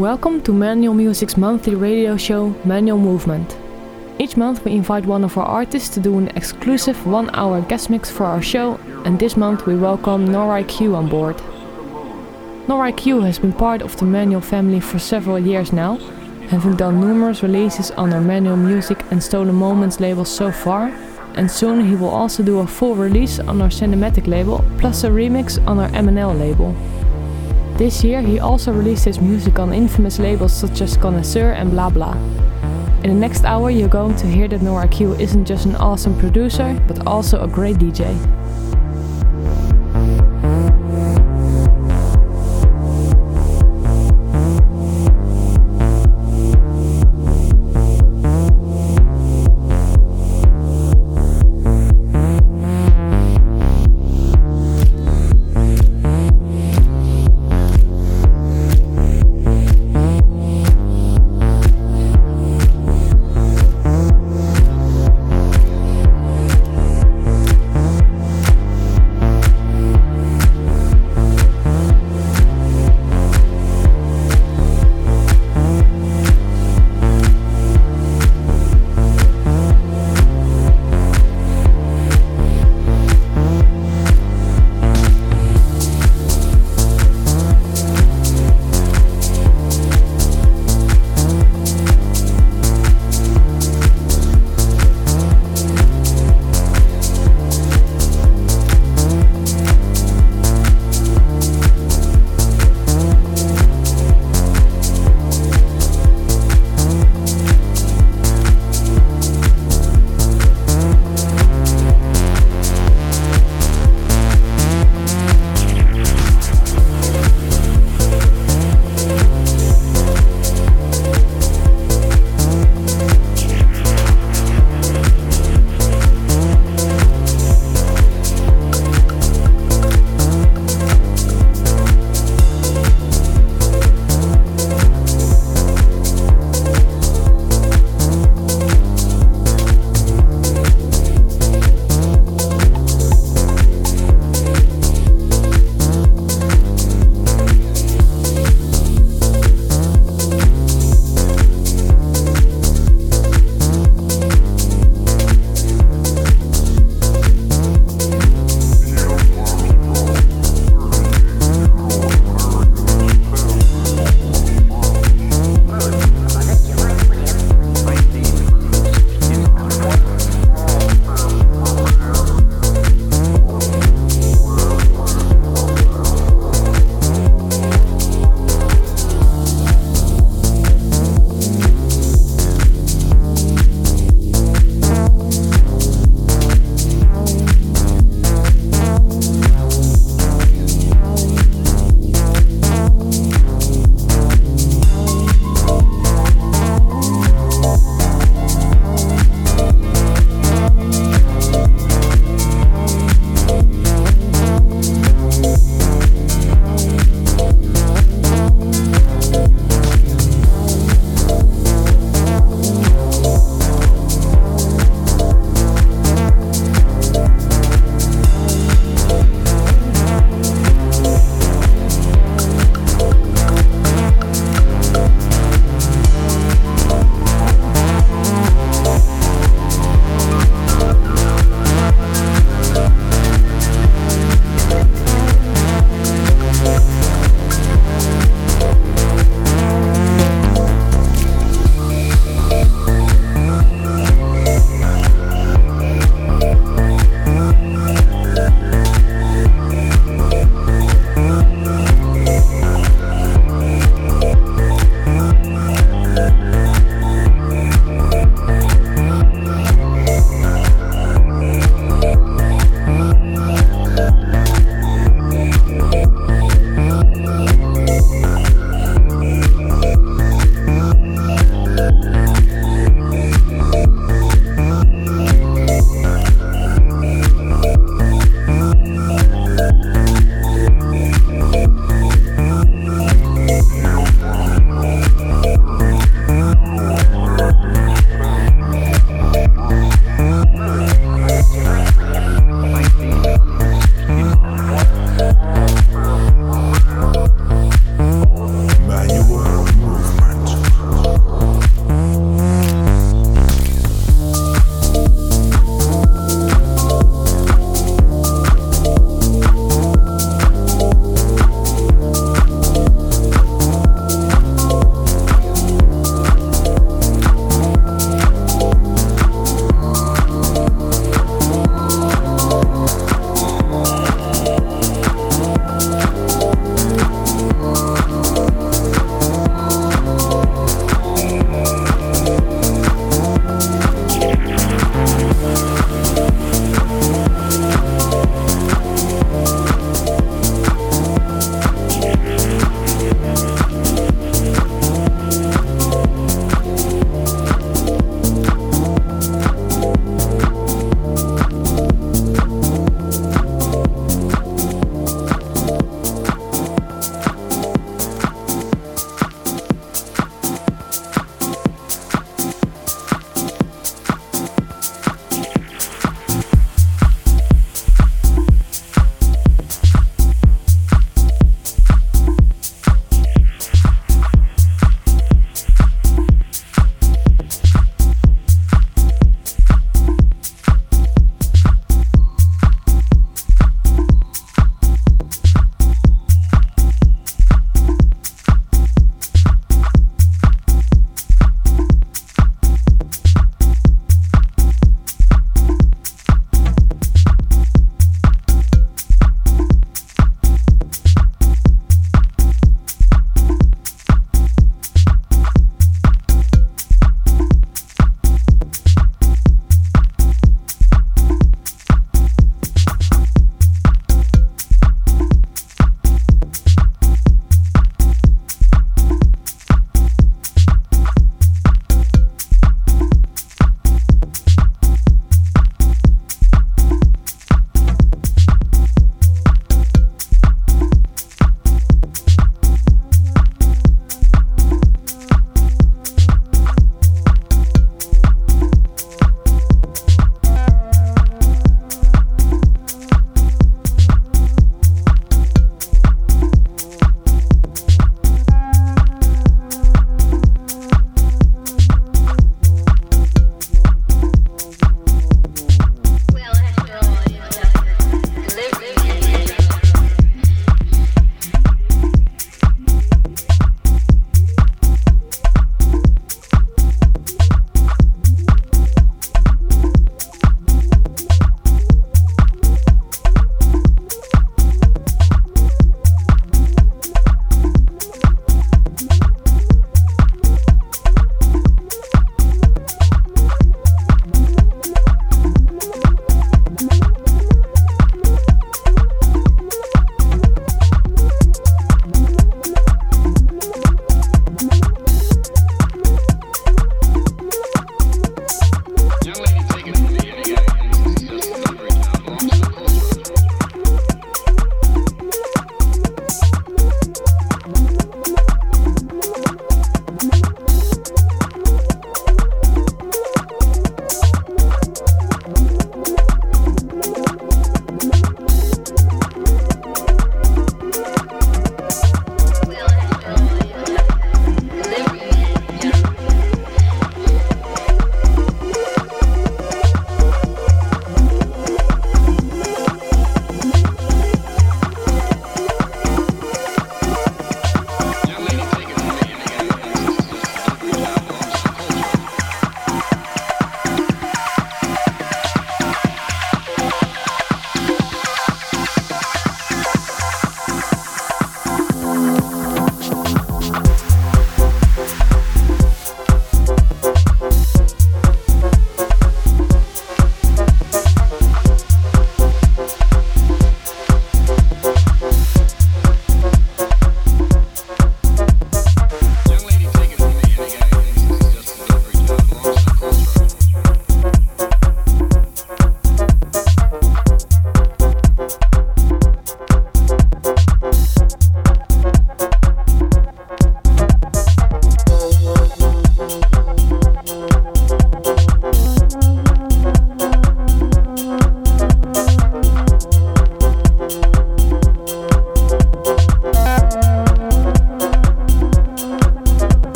Welcome to Manual Music's monthly radio show, Manual Movement. Each month we invite one of our artists to do an exclusive one hour guest mix for our show, and this month we welcome Noraj Cue on board. Noraj Cue has been part of the Manual family for several years now, having done numerous releases on our Manual Music and Stolen Moments labels so far, and soon he will also do a full release on our Cinematic label, plus a remix on our MNL label. This year he also released his music on infamous labels such as Connoisseur and Blah Blah. In the next hour you're going to hear that Noraj Cue isn't just an awesome producer, but also a great DJ.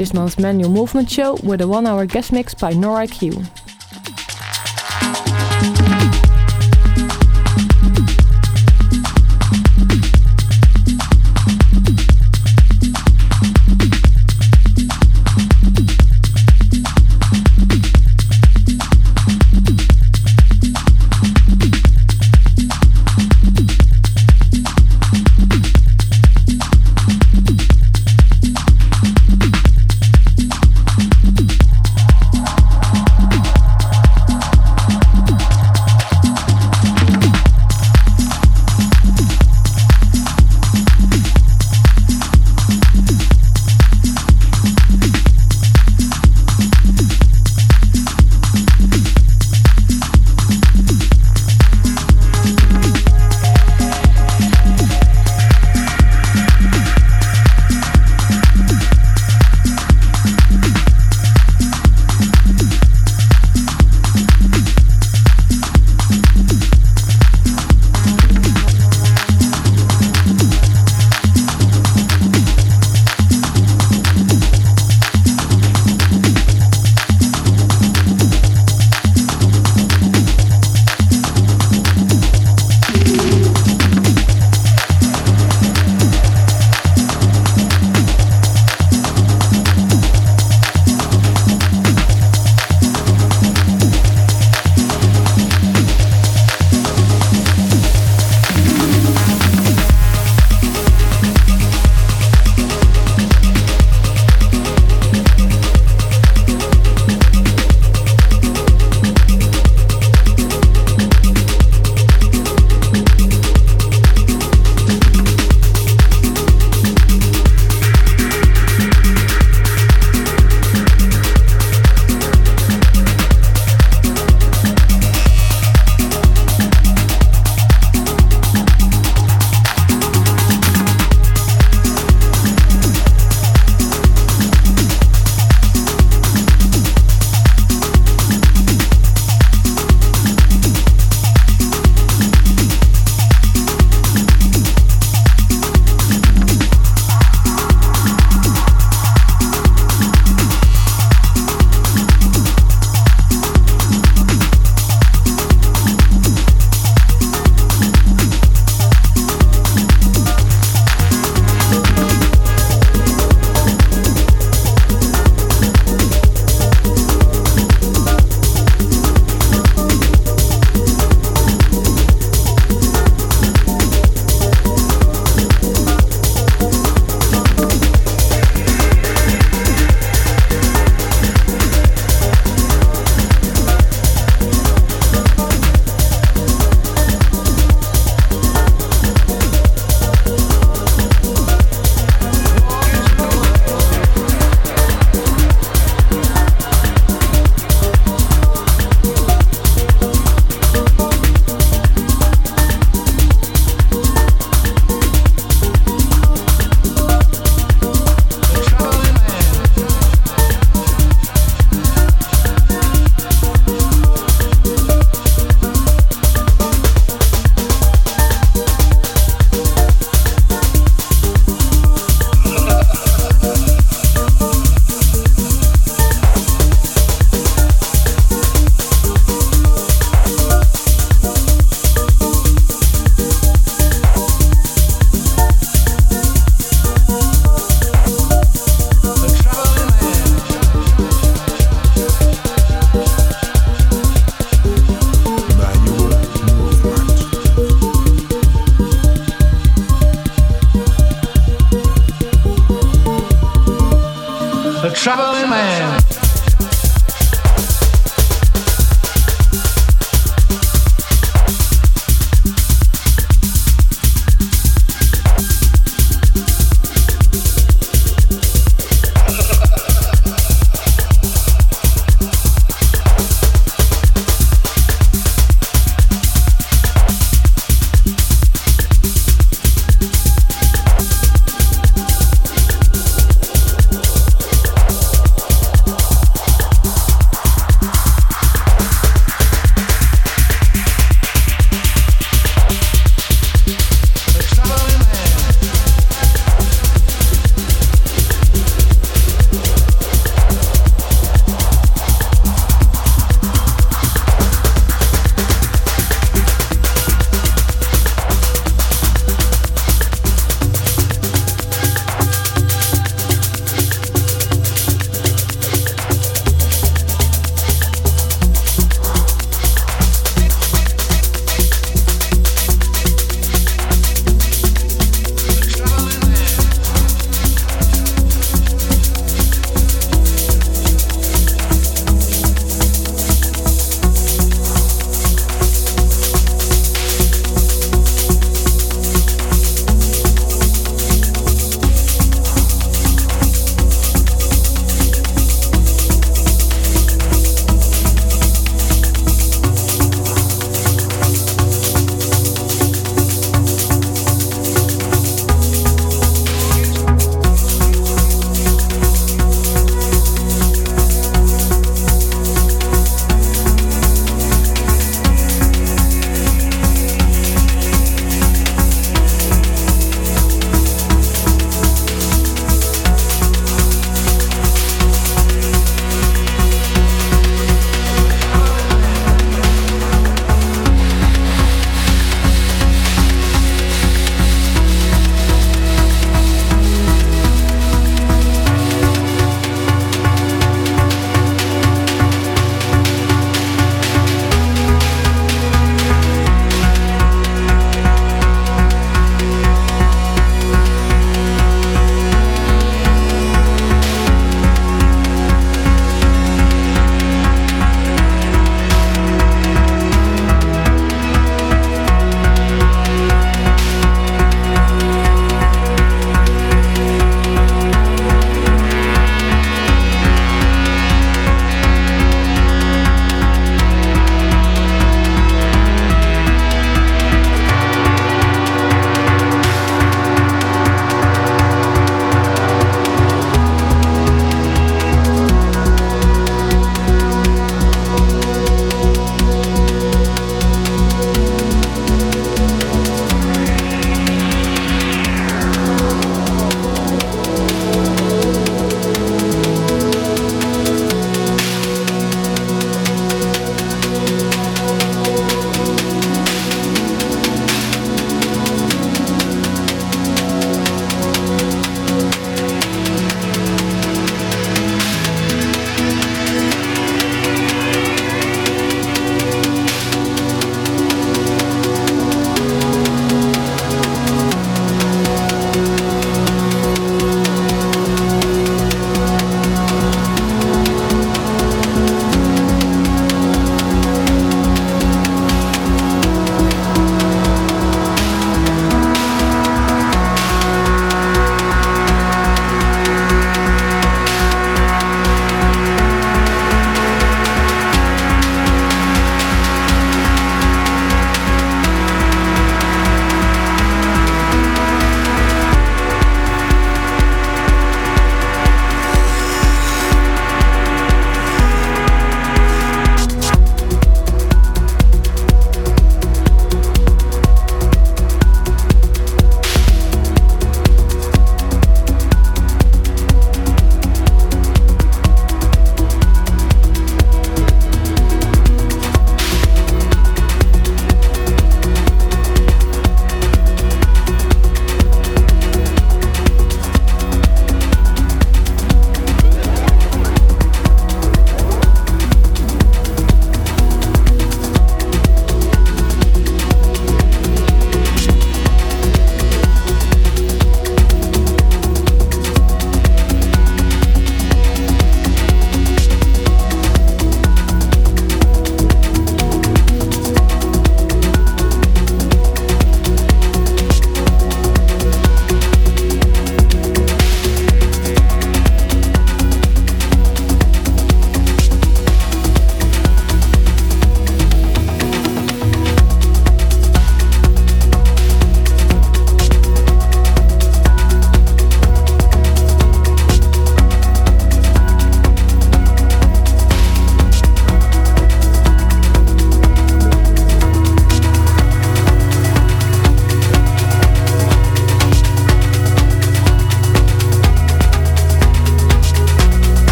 This month's Manual Movement show with a one hour guest mix by Noraj Cue.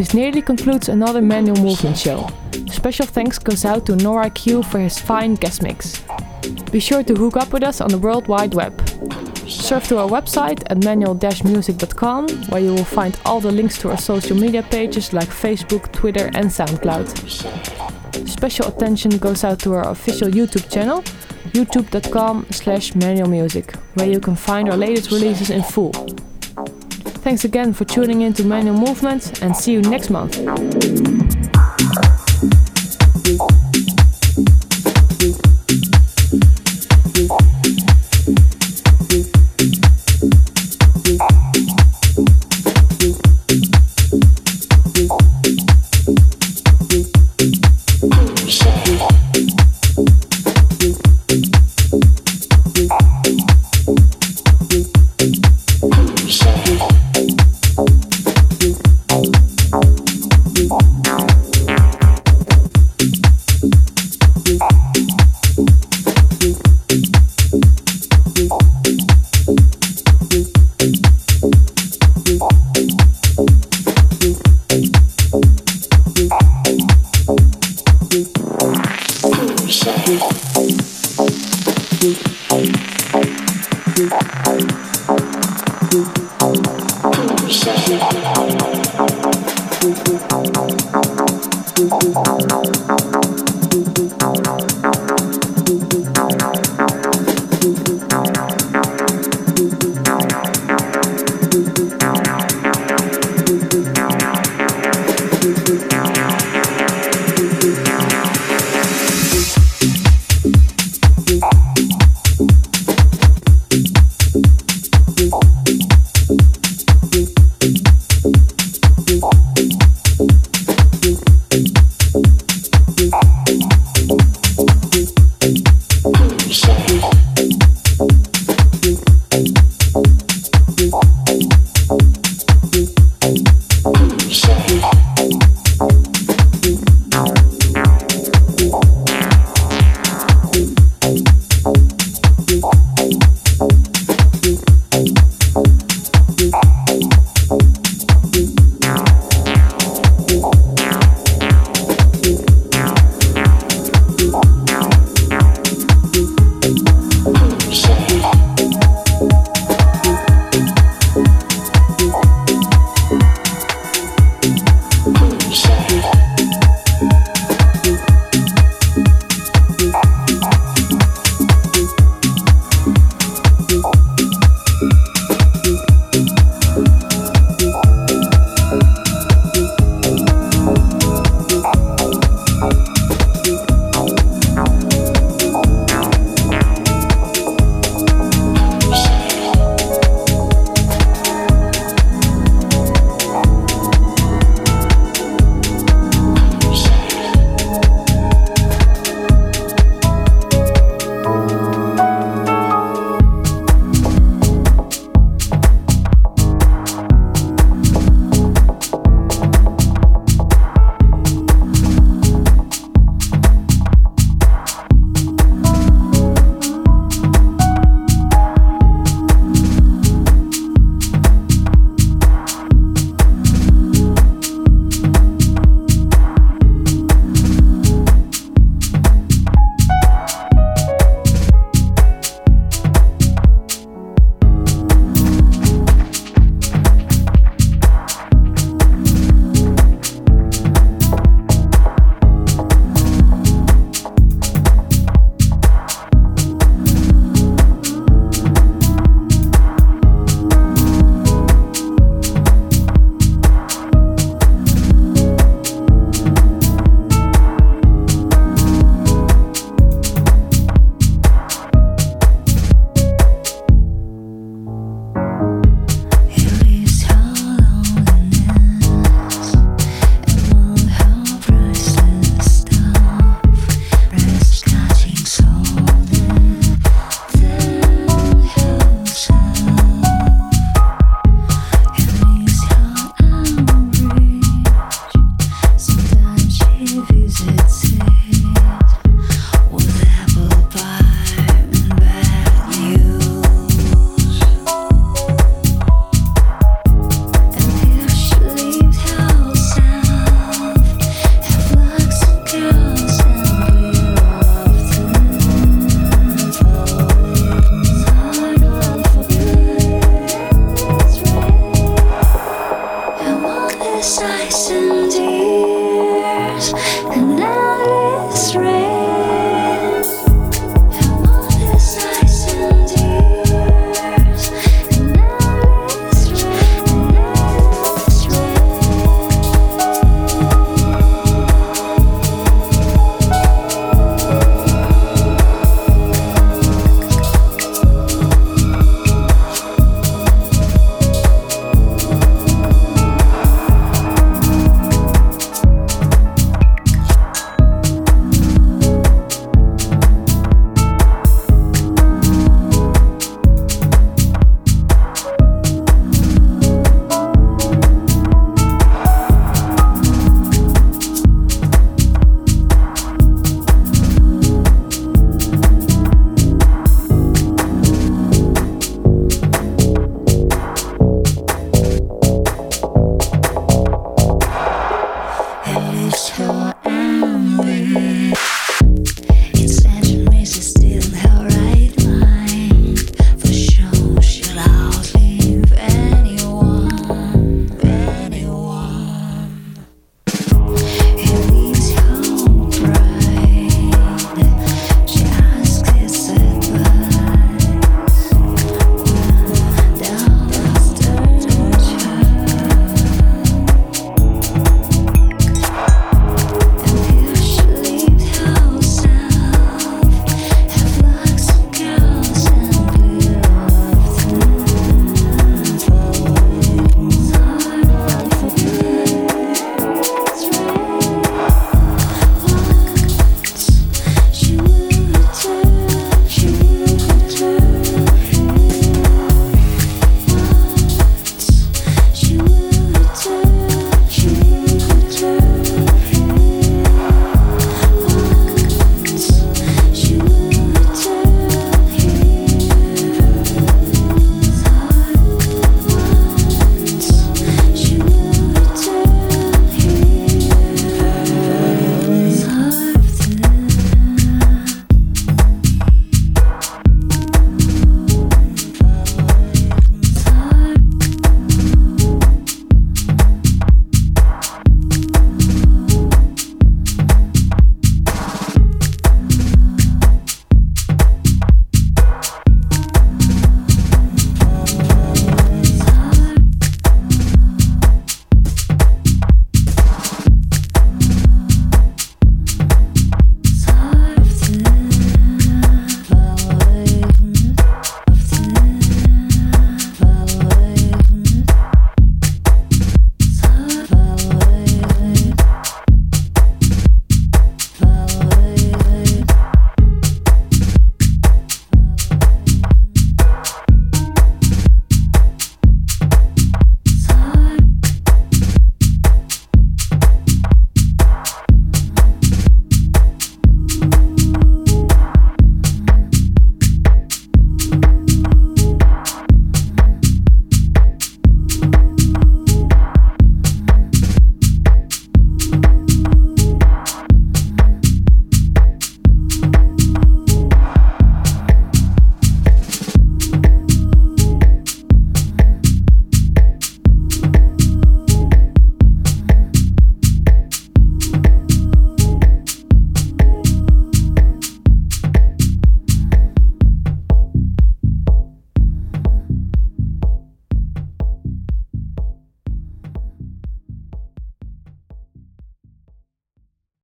This nearly concludes another Manual Movement show. Special thanks goes out to Noraj Cue for his fine guest mix. Be sure to hook up with us on the World Wide Web. Surf to our website at manual-music.com where you will find all the links to our social media pages like Facebook, Twitter and SoundCloud. Special attention goes out to our official YouTube channel, youtube.com slash manualmusic, where you can find our latest releases in full. Thanks again for tuning in to Manual Movement and see you next month.